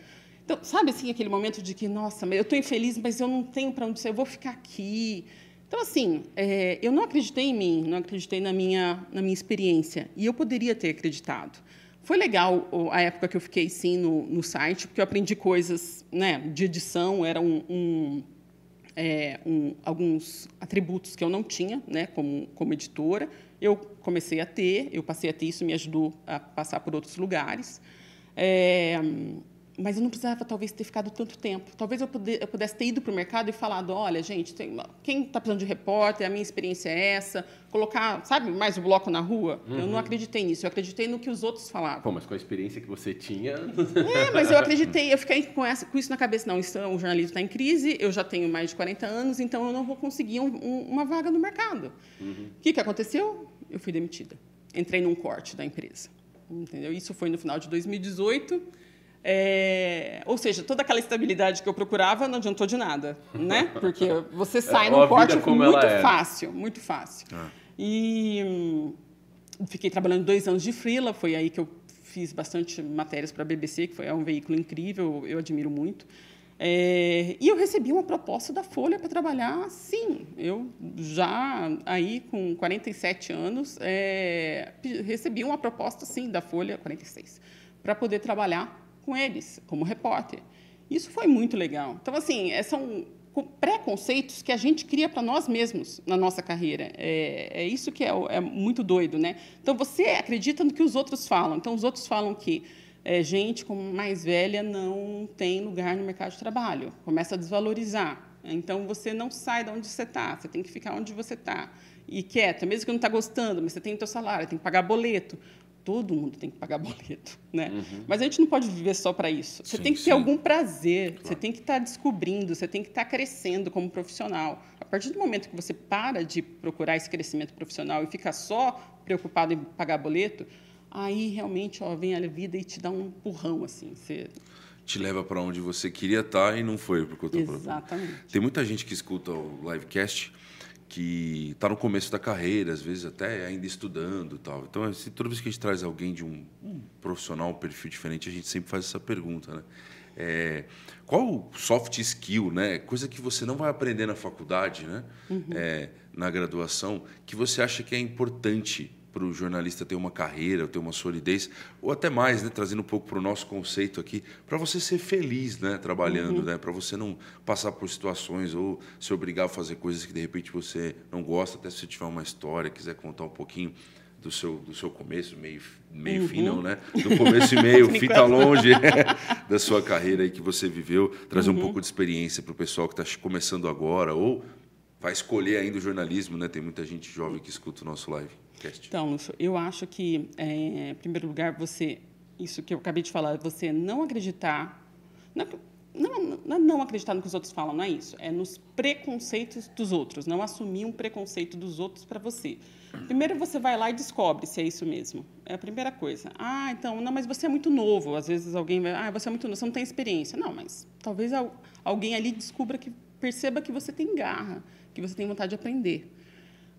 Então, sabe assim, aquele momento de que, nossa, eu estou infeliz, mas eu não tenho para onde eu vou ficar aqui. Então, assim, é, eu não acreditei em mim, não acreditei na minha, na minha experiência. E eu poderia ter acreditado. Foi legal a época que eu fiquei sim no, no site, porque eu aprendi coisas né, de edição, era um, um, é, um, alguns atributos que eu não tinha né, como, como editora. Eu comecei a ter, eu passei a ter isso, me ajudou a passar por outros lugares. É, mas eu não precisava talvez ter ficado tanto tempo. Talvez eu, pudesse ter ido para o mercado e falado, olha, gente, quem está precisando de repórter, a minha experiência é essa, colocar, sabe, mais o bloco na rua. Uhum. Eu não uhum. acreditei nisso, eu acreditei no que os outros falavam. Pô, mas com a experiência que você tinha... É, mas eu acreditei, eu fiquei com, essa, com isso na cabeça, não, isso, o jornalismo está em crise, eu já tenho mais de 40 anos, então eu não vou conseguir um, um, uma vaga no mercado. Uhum. O uhum. que, que aconteceu? Eu fui demitida. Entrei num corte da empresa. Entendeu? Isso foi no final de 2018 é, ou seja, toda aquela estabilidade que eu procurava não adiantou de nada, né? Porque você é, sai é, num corte muito fácil, muito fácil. Ah. E hum, fiquei trabalhando dois anos de freela, foi aí que eu fiz bastante matérias para a BBC, que foi é um veículo incrível, eu admiro muito. É, e eu recebi uma proposta da Folha para trabalhar, sim. Eu já aí com 47 anos é, recebi uma proposta, sim, da Folha 46, para poder trabalhar com eles, como repórter. Isso foi muito legal. Então, assim, é, são preconceitos que a gente cria para nós mesmos na nossa carreira. É, é isso que é, é, muito doido, né? Então, você acredita no que os outros falam. Então, os outros falam que é, gente como mais velha não tem lugar no mercado de trabalho. Começa a desvalorizar. Então, você não sai de onde você está. Você tem que ficar onde você está. E quieto, mesmo que não está gostando, mas você tem o seu salário, tem que pagar boleto todo mundo tem que pagar boleto, né? Uhum. Mas a gente não pode viver só para isso. Você sim, tem que ter sim. algum prazer, claro. você tem que estar tá descobrindo, você tem que estar tá crescendo como profissional. A partir do momento que você para de procurar esse crescimento profissional e fica só preocupado em pagar boleto, aí realmente ó, vem a vida e te dá um empurrão assim. Você te leva para onde você queria estar tá e não foi por conta própria. Exatamente. Tem muita gente que escuta o livecast que está no começo da carreira, às vezes até ainda estudando tal. Então, assim, toda vez que a gente traz alguém de um, um profissional, um perfil diferente, a gente sempre faz essa pergunta, né? É, qual soft skill, né? Coisa que você não vai aprender na faculdade, né? Uhum. É, na graduação, que você acha que é importante para o jornalista ter uma carreira, ter uma solidez, ou até mais, né, trazendo um pouco para o nosso conceito aqui, para você ser feliz, né, trabalhando, uhum. né, para você não passar por situações ou se obrigar a fazer coisas que de repente você não gosta, até se você tiver uma história, quiser contar um pouquinho do seu, do seu começo, meio, meio uhum. fim não, né? Do começo e meio, fita longe da sua carreira aí que você viveu, trazer uhum. um pouco de experiência para o pessoal que está começando agora ou vai escolher ainda o jornalismo, né? Tem muita gente jovem que escuta o nosso livecast. Então, Lúcio, eu acho que, é, em primeiro lugar, você, isso que eu acabei de falar, você não acreditar, não, não, não, não acreditar no que os outros falam, não é isso. É nos preconceitos dos outros, não assumir um preconceito dos outros para você. Primeiro você vai lá e descobre se é isso mesmo. É a primeira coisa. Ah, então, não, mas você é muito novo. Às vezes alguém vai, ah, você é muito novo, você não tem experiência. Não, mas talvez alguém ali descubra que perceba que você tem garra, que você tem vontade de aprender.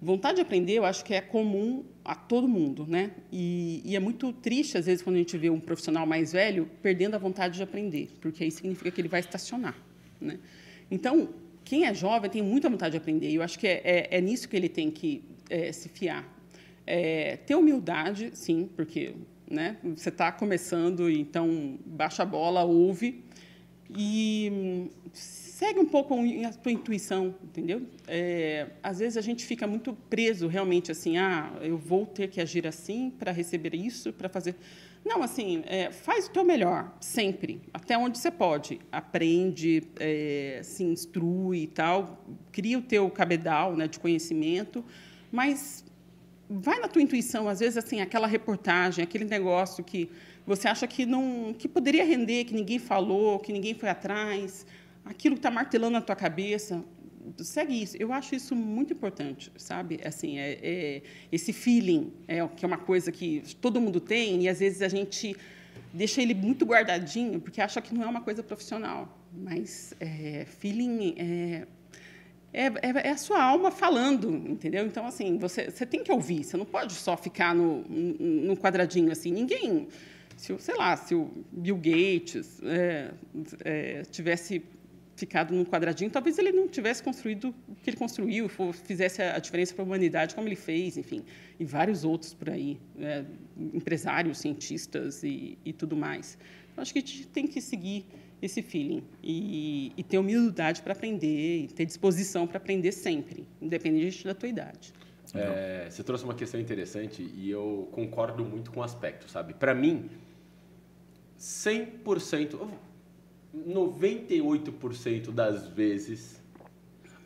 Vontade de aprender, eu acho que é comum a todo mundo, né? E, e, é muito triste, às vezes, quando a gente vê um profissional mais velho perdendo a vontade de aprender, porque aí significa que ele vai estacionar, né? Então, quem é jovem tem muita vontade de aprender, e eu acho que é, é, é nisso que ele tem que é, se fiar. É, ter humildade, sim, porque né, você está começando, então baixa a bola, ouve e segue um pouco a tua intuição, entendeu? É, às vezes a gente fica muito preso realmente assim, ah, eu vou ter que agir assim para receber isso, para fazer. Não, assim, é, faz o teu melhor, sempre, até onde você pode. Aprende, é, se instrui e tal, cria o teu cabedal né, de conhecimento, mas vai na tua intuição, às vezes assim, aquela reportagem, aquele negócio que você acha que não, que poderia render, que ninguém falou, que ninguém foi atrás, aquilo que está martelando na tua cabeça, segue isso. Eu acho isso muito importante, sabe? Assim, é, é, esse feeling é que é uma coisa que todo mundo tem e às vezes a gente deixa ele muito guardadinho porque acha que não é uma coisa profissional. Mas é, feeling é, é, é, é, a sua alma falando, entendeu? Então, assim, você, você tem que ouvir, você não pode só ficar no, no quadradinho assim. Ninguém, se, sei lá, se o Bill Gates é, tivesse ficado num quadradinho, talvez ele não tivesse construído o que ele construiu, fizesse a diferença para a humanidade como ele fez, enfim, e vários outros por aí, né? empresários, cientistas e, e tudo mais. Então, acho que a gente tem que seguir esse feeling e, e ter humildade para aprender, e ter disposição para aprender sempre, independente da tua idade. É, você trouxe uma questão interessante e eu concordo muito com o aspecto, sabe? Para mim, 100%, 98% das vezes,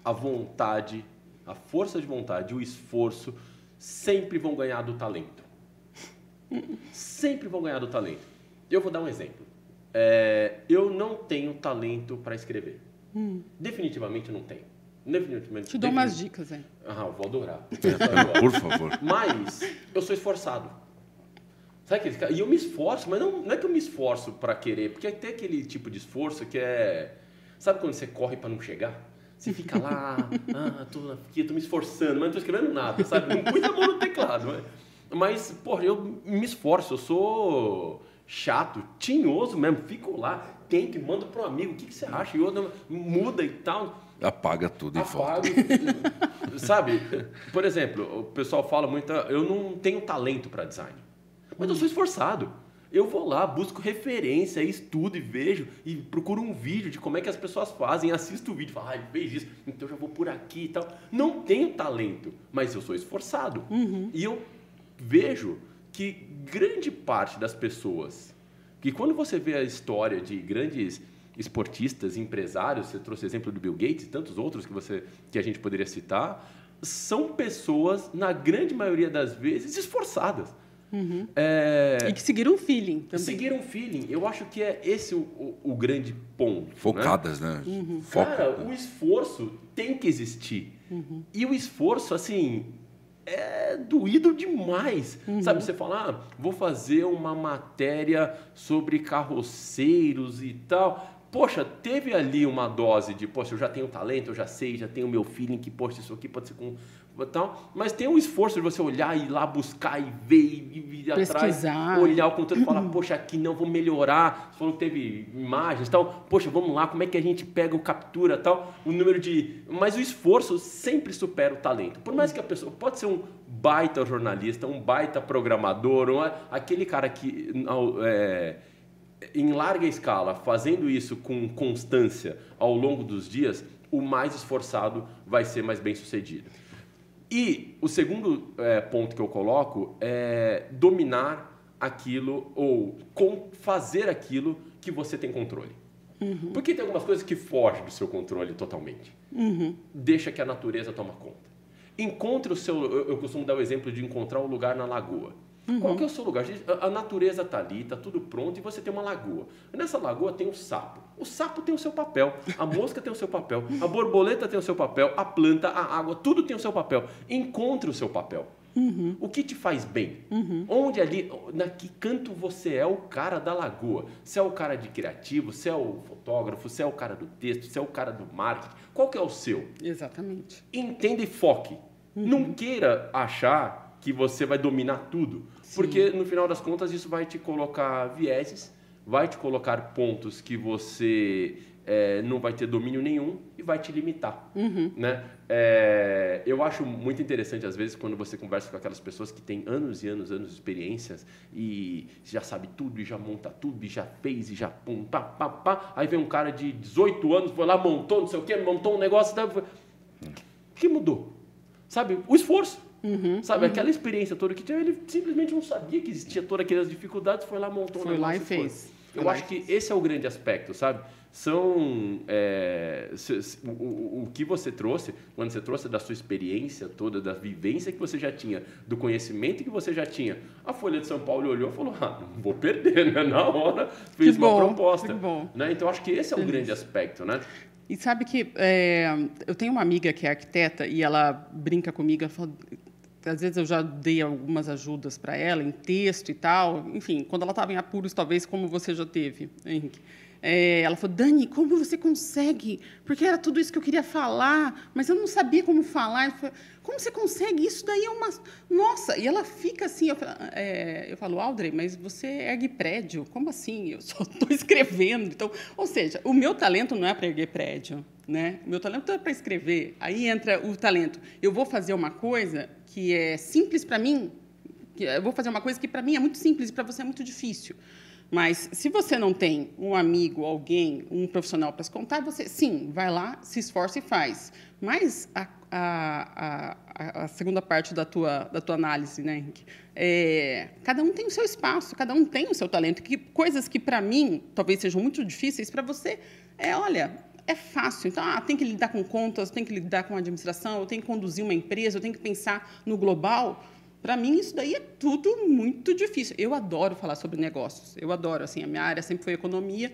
a vontade, a força de vontade, o esforço sempre vão ganhar do talento. Sempre vão ganhar do talento. Eu vou dar um exemplo. É, eu não tenho talento para escrever. Hum. Definitivamente não tenho. Definitivamente. Te dou umas dicas, hein? Ah, eu vou adorar. Por favor. Mas eu sou esforçado. Sabe aquele E eu me esforço, mas não, não é que eu me esforço para querer, porque tem aquele tipo de esforço que é. Sabe quando você corre para não chegar? Você fica lá, ah, tô aqui, tô me esforçando, mas não tô escrevendo nada, sabe? Não pus a mão no teclado. Mas, mas, porra, eu me esforço, eu sou chato, tinhoso mesmo, fico lá, tento e mando para um amigo, o que, que você acha? E outro muda e tal. Apaga tudo Apaga, e volta. Sabe? Por exemplo, o pessoal fala muito, eu não tenho talento para design, mas eu sou esforçado. Eu vou lá, busco referência, estudo e vejo e procuro um vídeo de como é que as pessoas fazem, assisto o vídeo, falo, ah, ele fez isso, então eu já vou por aqui e tal. Não tenho talento, mas eu sou esforçado. Uhum. E eu vejo que grande parte das pessoas, que quando você vê a história de grandes esportistas, empresários, você trouxe o exemplo do Bill Gates e tantos outros que, você, que a gente poderia citar, são pessoas, na grande maioria das vezes, esforçadas. Uhum. É... E que seguiram um feeling também. Seguiram um feeling. Eu acho que é esse o, o, o grande ponto. Né? Focadas, né? né? Uhum. Cara, o esforço tem que existir. Uhum. E o esforço, assim, é doído demais. Uhum. Sabe, você falar, ah, vou fazer uma matéria sobre carroceiros e tal. Poxa, teve ali uma dose de, poxa, eu já tenho talento, eu já sei, já tenho meu feeling que, poxa, isso aqui pode ser com, Tal, mas tem um esforço de você olhar e ir lá buscar e ver e ir atrás, olhar o conteúdo e falar, poxa, aqui não vou melhorar. Você falou que teve imagens tal, poxa, vamos lá, como é que a gente pega o captura tal, o número de. Mas o esforço sempre supera o talento. Por mais que a pessoa pode ser um baita jornalista, um baita programador, um, aquele cara que. É, em larga escala, fazendo isso com constância ao longo dos dias, o mais esforçado vai ser mais bem sucedido. E o segundo é, ponto que eu coloco é dominar aquilo ou com, fazer aquilo que você tem controle. Uhum. Porque tem algumas coisas que fogem do seu controle totalmente. Uhum. Deixa que a natureza toma conta. Encontre o seu. Eu, eu costumo dar o exemplo de encontrar um lugar na lagoa. Uhum. Qual que é o seu lugar? A natureza está ali, está tudo pronto e você tem uma lagoa. Nessa lagoa tem um sapo. O sapo tem o seu papel, a mosca tem o seu papel, a borboleta tem o seu papel, a planta, a água, tudo tem o seu papel. Encontre o seu papel. Uhum. O que te faz bem? Uhum. Onde ali, na que canto você é o cara da lagoa? Se é o cara de criativo, se é o fotógrafo, se é o cara do texto, se é o cara do marketing, qual que é o seu? Exatamente. Entenda e foque. Uhum. Não queira achar que você vai dominar tudo. Porque no final das contas isso vai te colocar vieses, vai te colocar pontos que você é, não vai ter domínio nenhum e vai te limitar. Uhum. Né? É, eu acho muito interessante, às vezes, quando você conversa com aquelas pessoas que têm anos e anos, anos de experiências e já sabe tudo, e já monta tudo, e já fez, e já pum, pá, pá, pá. Aí vem um cara de 18 anos, foi lá, montou, não sei o quê, montou um negócio. O que mudou? Sabe? O esforço. Uhum, Sabe, uhum. aquela experiência toda que tinha, ele simplesmente não sabia que existia todas aquelas dificuldades, foi lá, montou foi um lá e fez. Foi. Eu acho que esse é o grande aspecto, sabe? São é, se, se, o, o, o, que você trouxe, quando você trouxe da sua experiência toda, da vivência que você já tinha, do conhecimento que você já tinha. A Folha de São Paulo olhou e falou: ah, não vou perder, né? Na hora fez uma proposta. Que bom. Né? Então acho que esse é o grande aspecto, né? E sabe que é, eu tenho uma amiga que é arquiteta e ela brinca comigo, ela fala, às vezes eu já dei algumas ajudas para ela em texto e tal, enfim, quando ela estava em apuros, talvez como você já teve, Henrique. É, ela falou, Dani, como você consegue? Porque era tudo isso que eu queria falar, mas eu não sabia como falar. Falei, como você consegue? Isso daí é uma. Nossa! E ela fica assim. Eu, é, eu falo, Audrey, mas você ergue prédio. Como assim? Eu só estou escrevendo. Então, ou seja, o meu talento não é para erguer prédio. Né? O meu talento é para escrever. Aí entra o talento. Eu vou fazer uma coisa que é simples para mim, eu vou fazer uma coisa que para mim é muito simples e para você é muito difícil. Mas se você não tem um amigo, alguém, um profissional para se contar, você sim, vai lá, se esforça e faz. Mas a, a, a, a segunda parte da tua, da tua análise, né, Henrique? É, cada um tem o seu espaço, cada um tem o seu talento. Que coisas que para mim talvez sejam muito difíceis para você é, olha, é fácil. Então, ah, tem que lidar com contas, tem que lidar com administração, eu tenho que conduzir uma empresa, eu tenho que pensar no global. Para mim, isso daí é tudo muito difícil. Eu adoro falar sobre negócios. Eu adoro. Assim, a minha área sempre foi economia.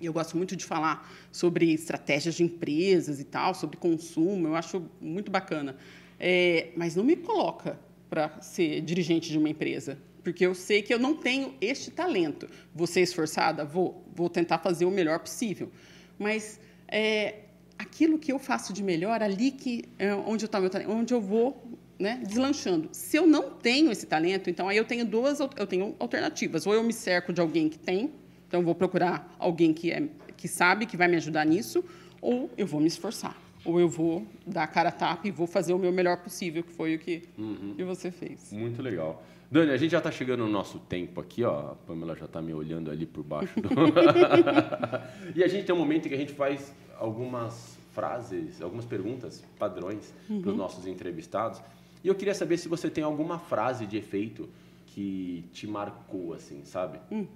Eu gosto muito de falar sobre estratégias de empresas e tal, sobre consumo. Eu acho muito bacana. É, mas não me coloca para ser dirigente de uma empresa, porque eu sei que eu não tenho este talento. Vou ser esforçada? Vou. Vou tentar fazer o melhor possível. Mas é, aquilo que eu faço de melhor, ali que é onde eu tá onde eu vou né, deslanchando. Se eu não tenho esse talento, então aí eu tenho duas eu tenho alternativas. Ou eu me cerco de alguém que tem, então eu vou procurar alguém que é que sabe que vai me ajudar nisso, ou eu vou me esforçar. Ou eu vou dar a cara a tapa e vou fazer o meu melhor possível, que foi o que, uhum. que você fez. Muito legal. Dani, a gente já está chegando no nosso tempo aqui, ó. A Pamela já está me olhando ali por baixo. Do... e a gente tem um momento em que a gente faz algumas frases, algumas perguntas padrões uhum. para os nossos entrevistados. E eu queria saber se você tem alguma frase de efeito que te marcou, assim, sabe? Hum.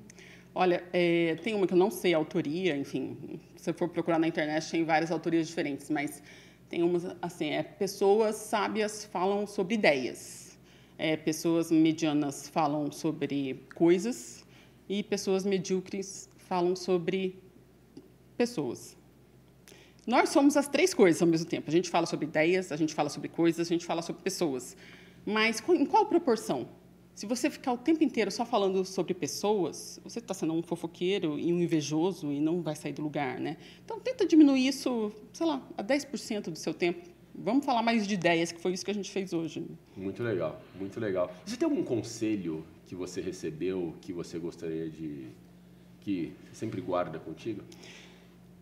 Olha, é, tem uma que eu não sei a autoria, enfim, se você for procurar na internet tem várias autorias diferentes, mas tem umas assim, é pessoas sábias falam sobre ideias é, pessoas medianas falam sobre coisas e pessoas medíocres falam sobre pessoas. Nós somos as três coisas ao mesmo tempo. A gente fala sobre ideias, a gente fala sobre coisas, a gente fala sobre pessoas. Mas em qual proporção? Se você ficar o tempo inteiro só falando sobre pessoas, você está sendo um fofoqueiro e um invejoso e não vai sair do lugar, né? Então tenta diminuir isso, sei lá, a 10% do seu tempo vamos falar mais de ideias, que foi isso que a gente fez hoje. Muito legal, muito legal. Você tem algum conselho que você recebeu que você gostaria de que sempre guarda contigo?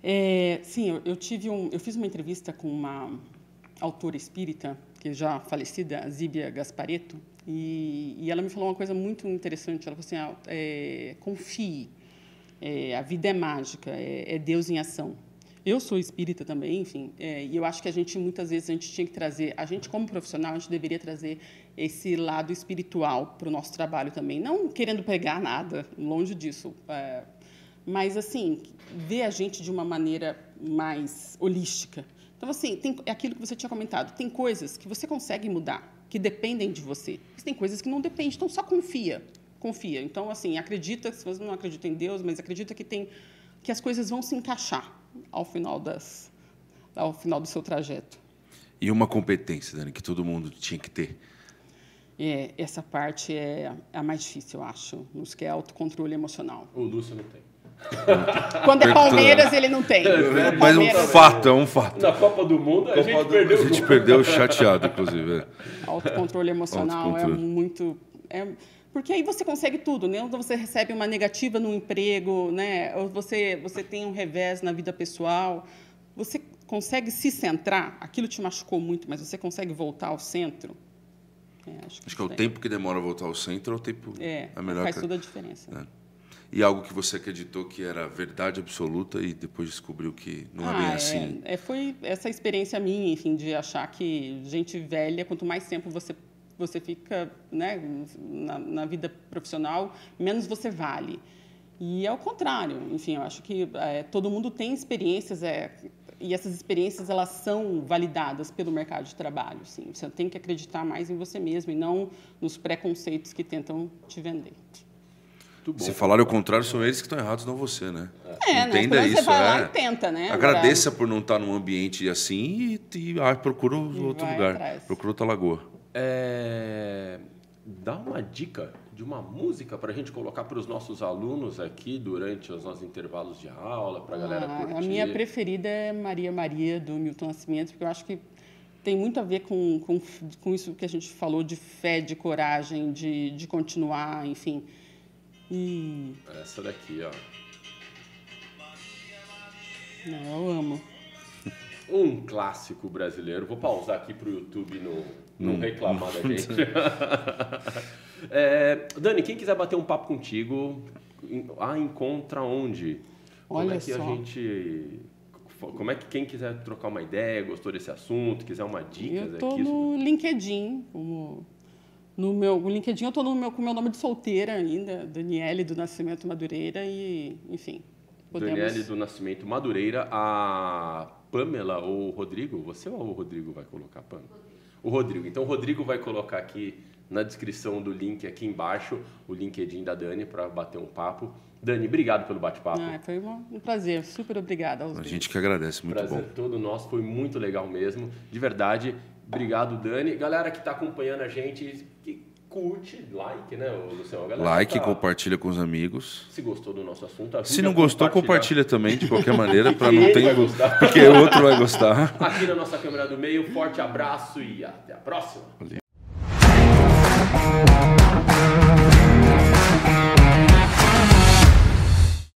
É, sim, eu, tive um, eu fiz uma entrevista com uma autora espírita que já falecida, Zíbia Gaspareto, e, e ela me falou uma coisa muito interessante. Ela falou assim: ah, é, confie, é, a vida é mágica, é, é, Deus em ação. Eu sou espírita também, enfim, é, e eu acho que a gente muitas vezes a gente tinha que trazer, a gente como profissional, a gente deveria trazer esse lado espiritual para o nosso trabalho também, não querendo pegar nada, longe disso, é, mas assim ver a gente de uma maneira mais holística. Então assim tem, é aquilo que você tinha comentado, tem coisas que você consegue mudar, que dependem de você, mas tem coisas que não dependem, então só confia, confia. Então assim acredita, se você não acredita em Deus, mas acredita que tem que as coisas vão se encaixar ao final das ao final do seu trajeto. E uma competência, Dani, que todo mundo tinha que ter. É, essa parte é a mais difícil, eu acho, nos que é autocontrole emocional. O Lúcio não tem. Quando é Palmeiras, ele não tem. É, mas um fato, é um fato. Na Copa do Mundo, a Copa gente do... perdeu. A gente perdeu chateado, inclusive. É. Autocontrole emocional autocontrole. é muito... É porque aí você consegue tudo, né? Você recebe uma negativa no emprego, né? Ou você você tem um revés na vida pessoal, você consegue se centrar. Aquilo te machucou muito, mas você consegue voltar ao centro. É, acho que, acho que é o tempo que demora a voltar ao centro é o tempo é, é melhor faz que... toda a diferença. É. E algo que você acreditou que era verdade absoluta e depois descobriu que não ah, é bem assim. É, foi essa experiência minha, enfim, de achar que gente velha, quanto mais tempo você você fica né, na, na, vida profissional, menos você vale. E é o contrário. Enfim, eu acho que é, todo mundo tem experiências é, e essas experiências elas são validadas pelo mercado de trabalho. Sim. Você tem que acreditar mais em você mesmo e não nos preconceitos que tentam te vender. Se falar o contrário, são eles que estão errados, não você, né? É, Entenda né? isso. Você vai é. lá e tenta, né? Agradeça por não estar num ambiente assim e, e ah, procura outro lugar. Atrás. Procura outra lagoa. É, dá uma dica de uma música para a gente colocar para os nossos alunos aqui durante os nossos intervalos de aula, para a galera ah, curtir. A minha preferida é Maria Maria, do Milton Nascimento, porque eu acho que tem muito a ver com, com, com isso que a gente falou de fé, de coragem, de, de continuar, enfim. E... Essa daqui, ó. eu amo. Um clássico brasileiro. Vou pausar aqui para o YouTube no, não hum. reclamar da gente. é, Dani, quem quiser bater um papo contigo, a encontra onde? Olha Como é que só. a gente. Como é que quem quiser trocar uma ideia, gostou desse assunto, quiser uma dica Eu estou no LinkedIn, como no meu o LinkedIn eu estou no meu com meu nome de solteira ainda, Daniele do Nascimento Madureira e, enfim. Podemos... Daniele do Nascimento Madureira, a Pamela ou o Rodrigo, você ou o Rodrigo vai colocar Pamela? o Rodrigo. Então, o Rodrigo vai colocar aqui na descrição do link aqui embaixo o LinkedIn da Dani para bater um papo. Dani, obrigado pelo bate-papo. Ah, foi um prazer, super obrigada. A gente que agradece, muito prazer bom. Prazer todo nosso, foi muito legal mesmo, de verdade. Obrigado, Dani. Galera que está acompanhando a gente, curte, like, né, Luciano? like, tá... compartilha com os amigos. Se gostou do nosso assunto, Se não gostou, compartilha também, de qualquer maneira, para não ter. Porque o outro vai gostar. Aqui na nossa câmera do meio, forte abraço e até a próxima. Valeu.